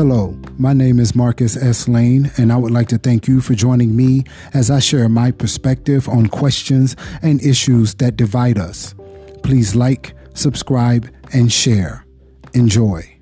Hello, my name is Marcus S. Lane, and I would like to thank you for joining me as I share my perspective on questions and issues that divide us. Please like, subscribe, and share. Enjoy.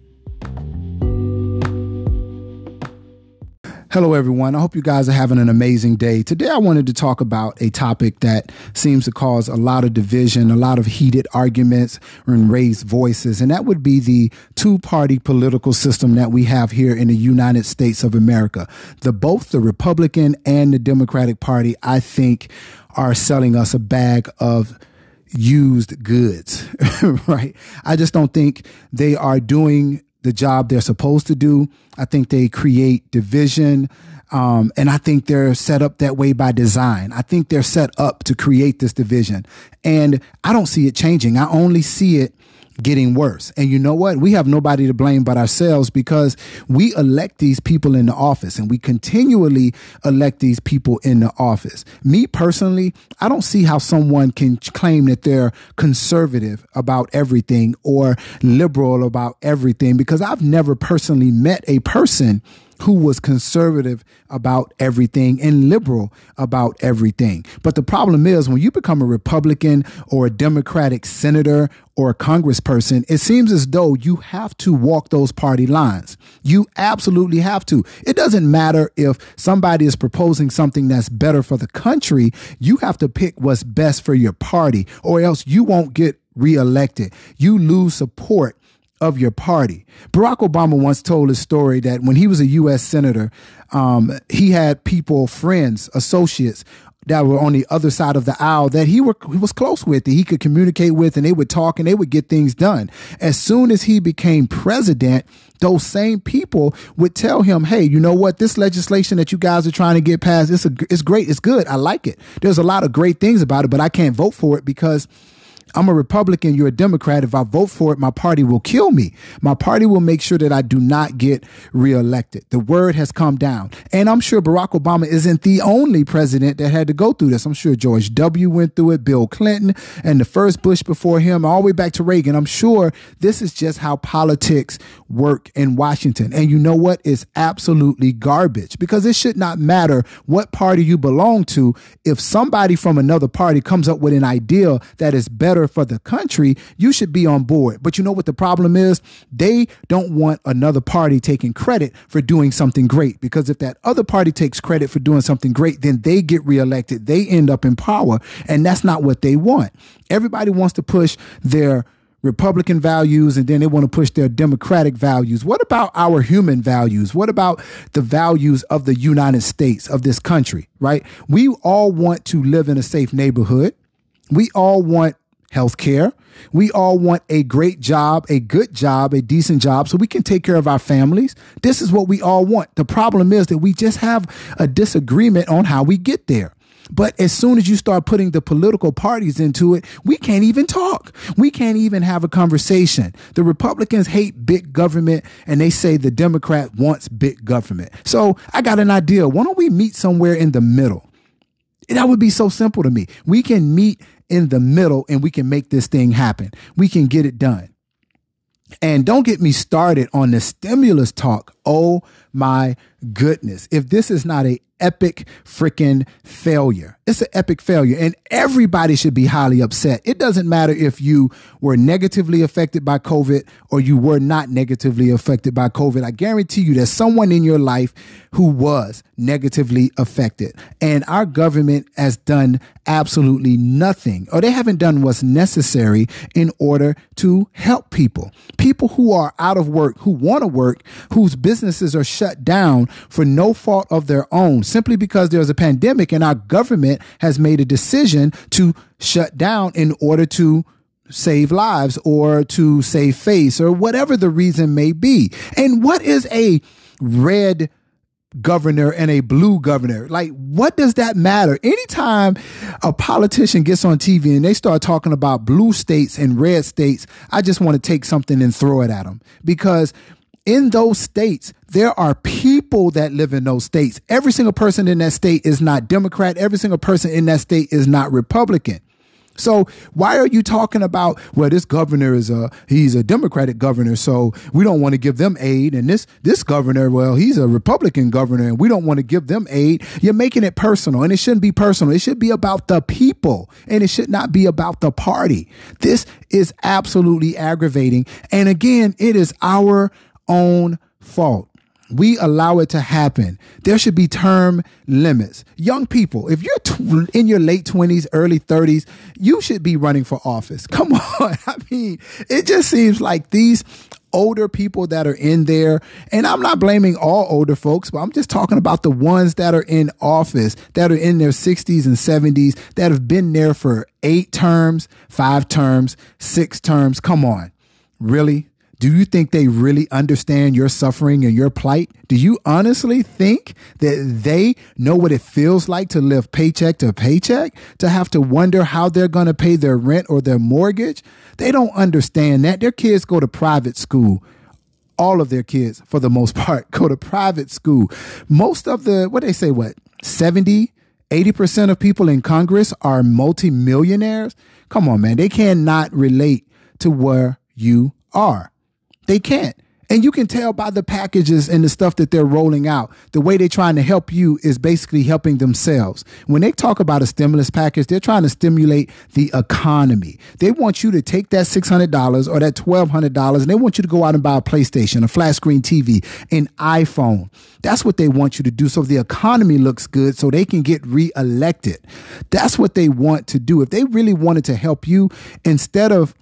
Hello, everyone. I hope you guys are having an amazing day. Today, I wanted to talk about a topic that seems to cause a lot of division, a lot of heated arguments, and raised voices, and that would be the two party political system that we have here in the United States of America. The both the Republican and the Democratic Party, I think, are selling us a bag of used goods, right? I just don't think they are doing the job they're supposed to do. I think they create division. Um, and I think they're set up that way by design. I think they're set up to create this division. And I don't see it changing. I only see it getting worse. And you know what? We have nobody to blame but ourselves because we elect these people in the office and we continually elect these people in the office. Me personally, I don't see how someone can claim that they're conservative about everything or liberal about everything because I've never personally met a person who was conservative about everything and liberal about everything. But the problem is when you become a Republican or a Democratic senator or a congressperson, it seems as though you have to walk those party lines. You absolutely have to. It doesn't matter if somebody is proposing something that's better for the country, you have to pick what's best for your party, or else you won't get reelected. You lose support of your party. Barack Obama once told his story that when he was a U.S. senator, um, he had people, friends, associates that were on the other side of the aisle that he, were, he was close with, that he could communicate with, and they would talk and they would get things done. As soon as he became president, those same people would tell him, "Hey, you know what? This legislation that you guys are trying to get passed, it's a, it's great, it's good. I like it. There's a lot of great things about it, but I can't vote for it because." I'm a Republican, you're a Democrat. If I vote for it, my party will kill me. My party will make sure that I do not get reelected. The word has come down. And I'm sure Barack Obama isn't the only president that had to go through this. I'm sure George W. went through it, Bill Clinton, and the first Bush before him, all the way back to Reagan. I'm sure this is just how politics work in Washington. And you know what? It's absolutely garbage because it should not matter what party you belong to. If somebody from another party comes up with an idea that is better better for the country, you should be on board. But you know what the problem is? They don't want another party taking credit for doing something great because if that other party takes credit for doing something great, then they get reelected. They end up in power. And that's not what they want. Everybody wants to push their Republican values and then they want to push their democratic values. What about our human values? What about the values of the United States, of this country, right? We all want to live in a safe neighborhood. We all want health care. We all want a great job, a good job, a decent job so we can take care of our families. This is what we all want. The problem is that we just have a disagreement on how we get there. But as soon as you start putting the political parties into it, we can't even talk. We can't even have a conversation. The Republicans hate big government and they say the Democrat wants big government. So I got an idea. Why don't we meet somewhere in the middle? That would be so simple to me. We can meet in the middle and we can make this thing happen. We can get it done. And don't get me started on the stimulus talk. Oh my goodness. If this is not a epic freaking failure. It's an epic failure and everybody should be highly upset. It doesn't matter if you were negatively affected by COVID or you were not negatively affected by COVID. I guarantee you there's someone in your life who was negatively affected and our government has done absolutely nothing or they haven't done what's necessary in order to help people. People who are out of work, who want to work, whose businesses are shut down for no fault of their own simply because there's a pandemic and our government has made a decision to shut down in order to save lives or to save face or whatever the reason may be. And what is a red governor and a blue governor. Like, what does that matter? Anytime a politician gets on TV and they start talking about blue states and red states, I just want to take something and throw it at them because in those states, there are people that live in those states. Every single person in that state is not Democrat. Every single person in that state is not Republican. So why are you talking about well this governor is a he's a democratic governor so we don't want to give them aid and this this governor well he's a republican governor and we don't want to give them aid you're making it personal and it shouldn't be personal it should be about the people and it should not be about the party this is absolutely aggravating and again it is our own fault we allow it to happen. There should be term limits. Young people, if you're t- in your late 20s, early 30s, you should be running for office. Come on. I mean, it just seems like these older people that are in there, and I'm not blaming all older folks, but I'm just talking about the ones that are in office, that are in their 60s and 70s, that have been there for eight terms, five terms, six terms. Come on. Really? Do you think they really understand your suffering and your plight? Do you honestly think that they know what it feels like to live paycheck to paycheck, to have to wonder how they're going to pay their rent or their mortgage? They don't understand that. Their kids go to private school. All of their kids, for the most part, go to private school. Most of the, what they say, what, 70, 80% of people in Congress are multimillionaires? Come on, man. They cannot relate to where you are. They can't. And you can tell by the packages and the stuff that they're rolling out, the way they're trying to help you is basically helping themselves. When they talk about a stimulus package, they're trying to stimulate the economy. They want you to take that $600 or that $1,200 and they want you to go out and buy a PlayStation, a flat screen TV, an iPhone. That's what they want you to do so the economy looks good so they can get reelected. That's what they want to do. If they really wanted to help you, instead of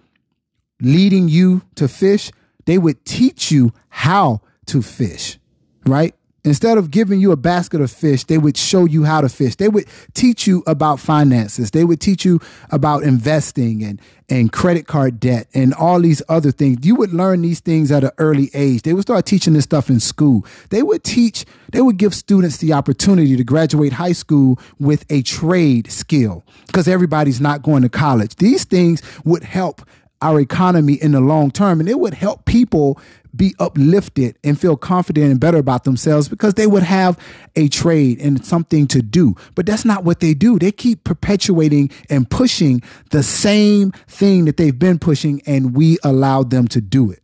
leading you to fish, they would teach you how to fish, right? Instead of giving you a basket of fish, they would show you how to fish. They would teach you about finances. They would teach you about investing and, and credit card debt and all these other things. You would learn these things at an early age. They would start teaching this stuff in school. They would teach, they would give students the opportunity to graduate high school with a trade skill because everybody's not going to college. These things would help our economy in the long term. And it would help people be uplifted and feel confident and better about themselves because they would have a trade and something to do. But that's not what they do. They keep perpetuating and pushing the same thing that they've been pushing, and we allowed them to do it.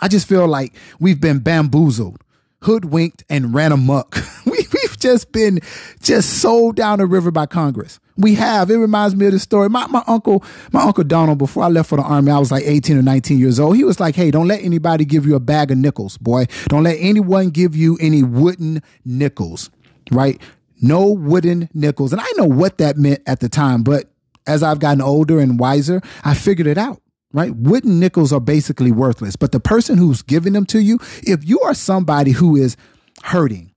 I just feel like we've been bamboozled, hoodwinked, and ran amok. we, just been just sold down the river by Congress. We have. It reminds me of the story. My, my uncle, my uncle Donald, before I left for the army, I was like 18 or 19 years old. He was like, Hey, don't let anybody give you a bag of nickels, boy. Don't let anyone give you any wooden nickels, right? No wooden nickels. And I know what that meant at the time, but as I've gotten older and wiser, I figured it out right? Wooden nickels are basically worthless, but the person who's giving them to you, if you are somebody who is hurting,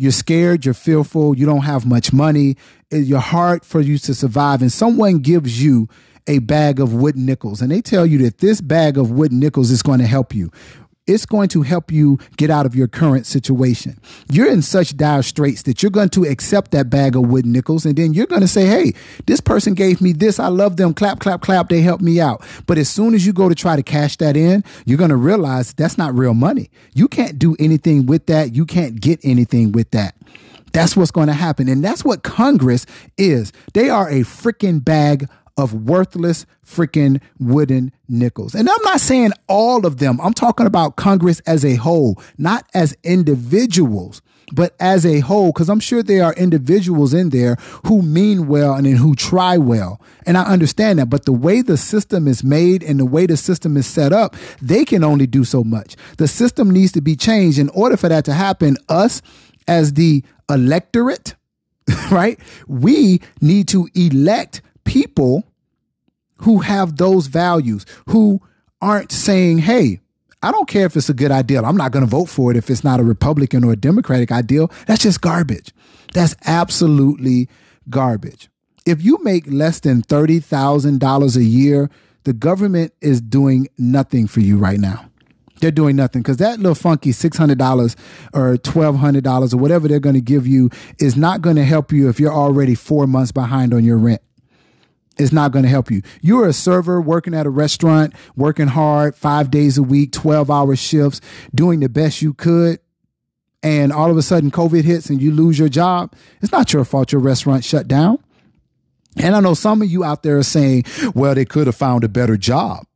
you're scared, you're fearful, you don't have much money, you're hard for you to survive, and someone gives you a bag of wooden nickels and they tell you that this bag of wooden nickels is going to help you it's going to help you get out of your current situation. You're in such dire straits that you're going to accept that bag of wooden nickels and then you're going to say, Hey, this person gave me this. I love them. Clap, clap, clap. They helped me out. But as soon as you go to try to cash that in, you're going to realize that's not real money. You can't do anything with that. You can't get anything with that. That's what's going to happen. And that's what Congress is. They are a freaking bag of worthless freaking wooden nickels. And I'm not saying all of them. I'm talking about Congress as a whole, not as individuals, but as a whole, because I'm sure there are individuals in there who mean well and who try well. And I understand that. But the way the system is made and the way the system is set up, they can only do so much. The system needs to be changed. In order for that to happen, us as the electorate, right? We need to elect people who have those values, who aren't saying, hey, I don't care if it's a good ideal. I'm not going to vote for it if it's not a Republican or a Democratic ideal. That's just garbage. That's absolutely garbage. If you make less than $30,000 a year, the government is doing nothing for you right now. They're doing nothing because that little funky $600 or $1,200 or whatever they're going to give you is not going to help you if you're already four months behind on your rent is not going to help you. You're a server working at a restaurant, working hard five days a week, 12 hour shifts, doing the best you could. And all of a sudden, COVID hits and you lose your job. It's not your fault your restaurant shut down. And I know some of you out there are saying, well, they could have found a better job,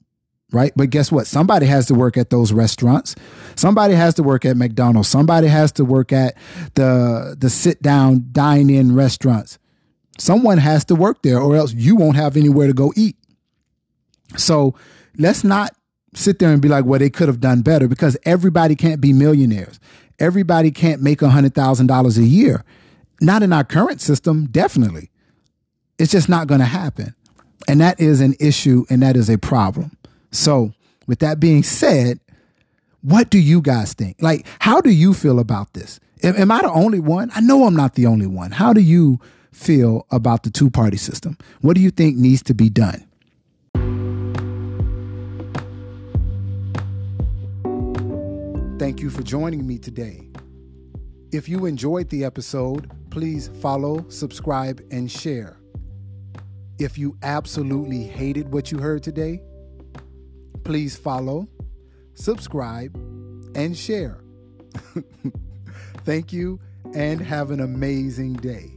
right? But guess what? Somebody has to work at those restaurants. Somebody has to work at McDonald's. Somebody has to work at the the sit down dine in restaurants. Someone has to work there or else you won't have anywhere to go eat. So let's not sit there and be like, well, they could have done better because everybody can't be millionaires. Everybody can't make $100,000 a year. Not in our current system, definitely. It's just not going to happen. And that is an issue and that is a problem. So, with that being said, what do you guys think? Like, how do you feel about this? Am, am I the only one? I know I'm not the only one. How do you feel about the two party system? What do you think needs to be done? Thank you for joining me today. If you enjoyed the episode, please follow, subscribe, and share. If you absolutely hated what you heard today, please follow, subscribe, and share. Thank you and have an amazing day.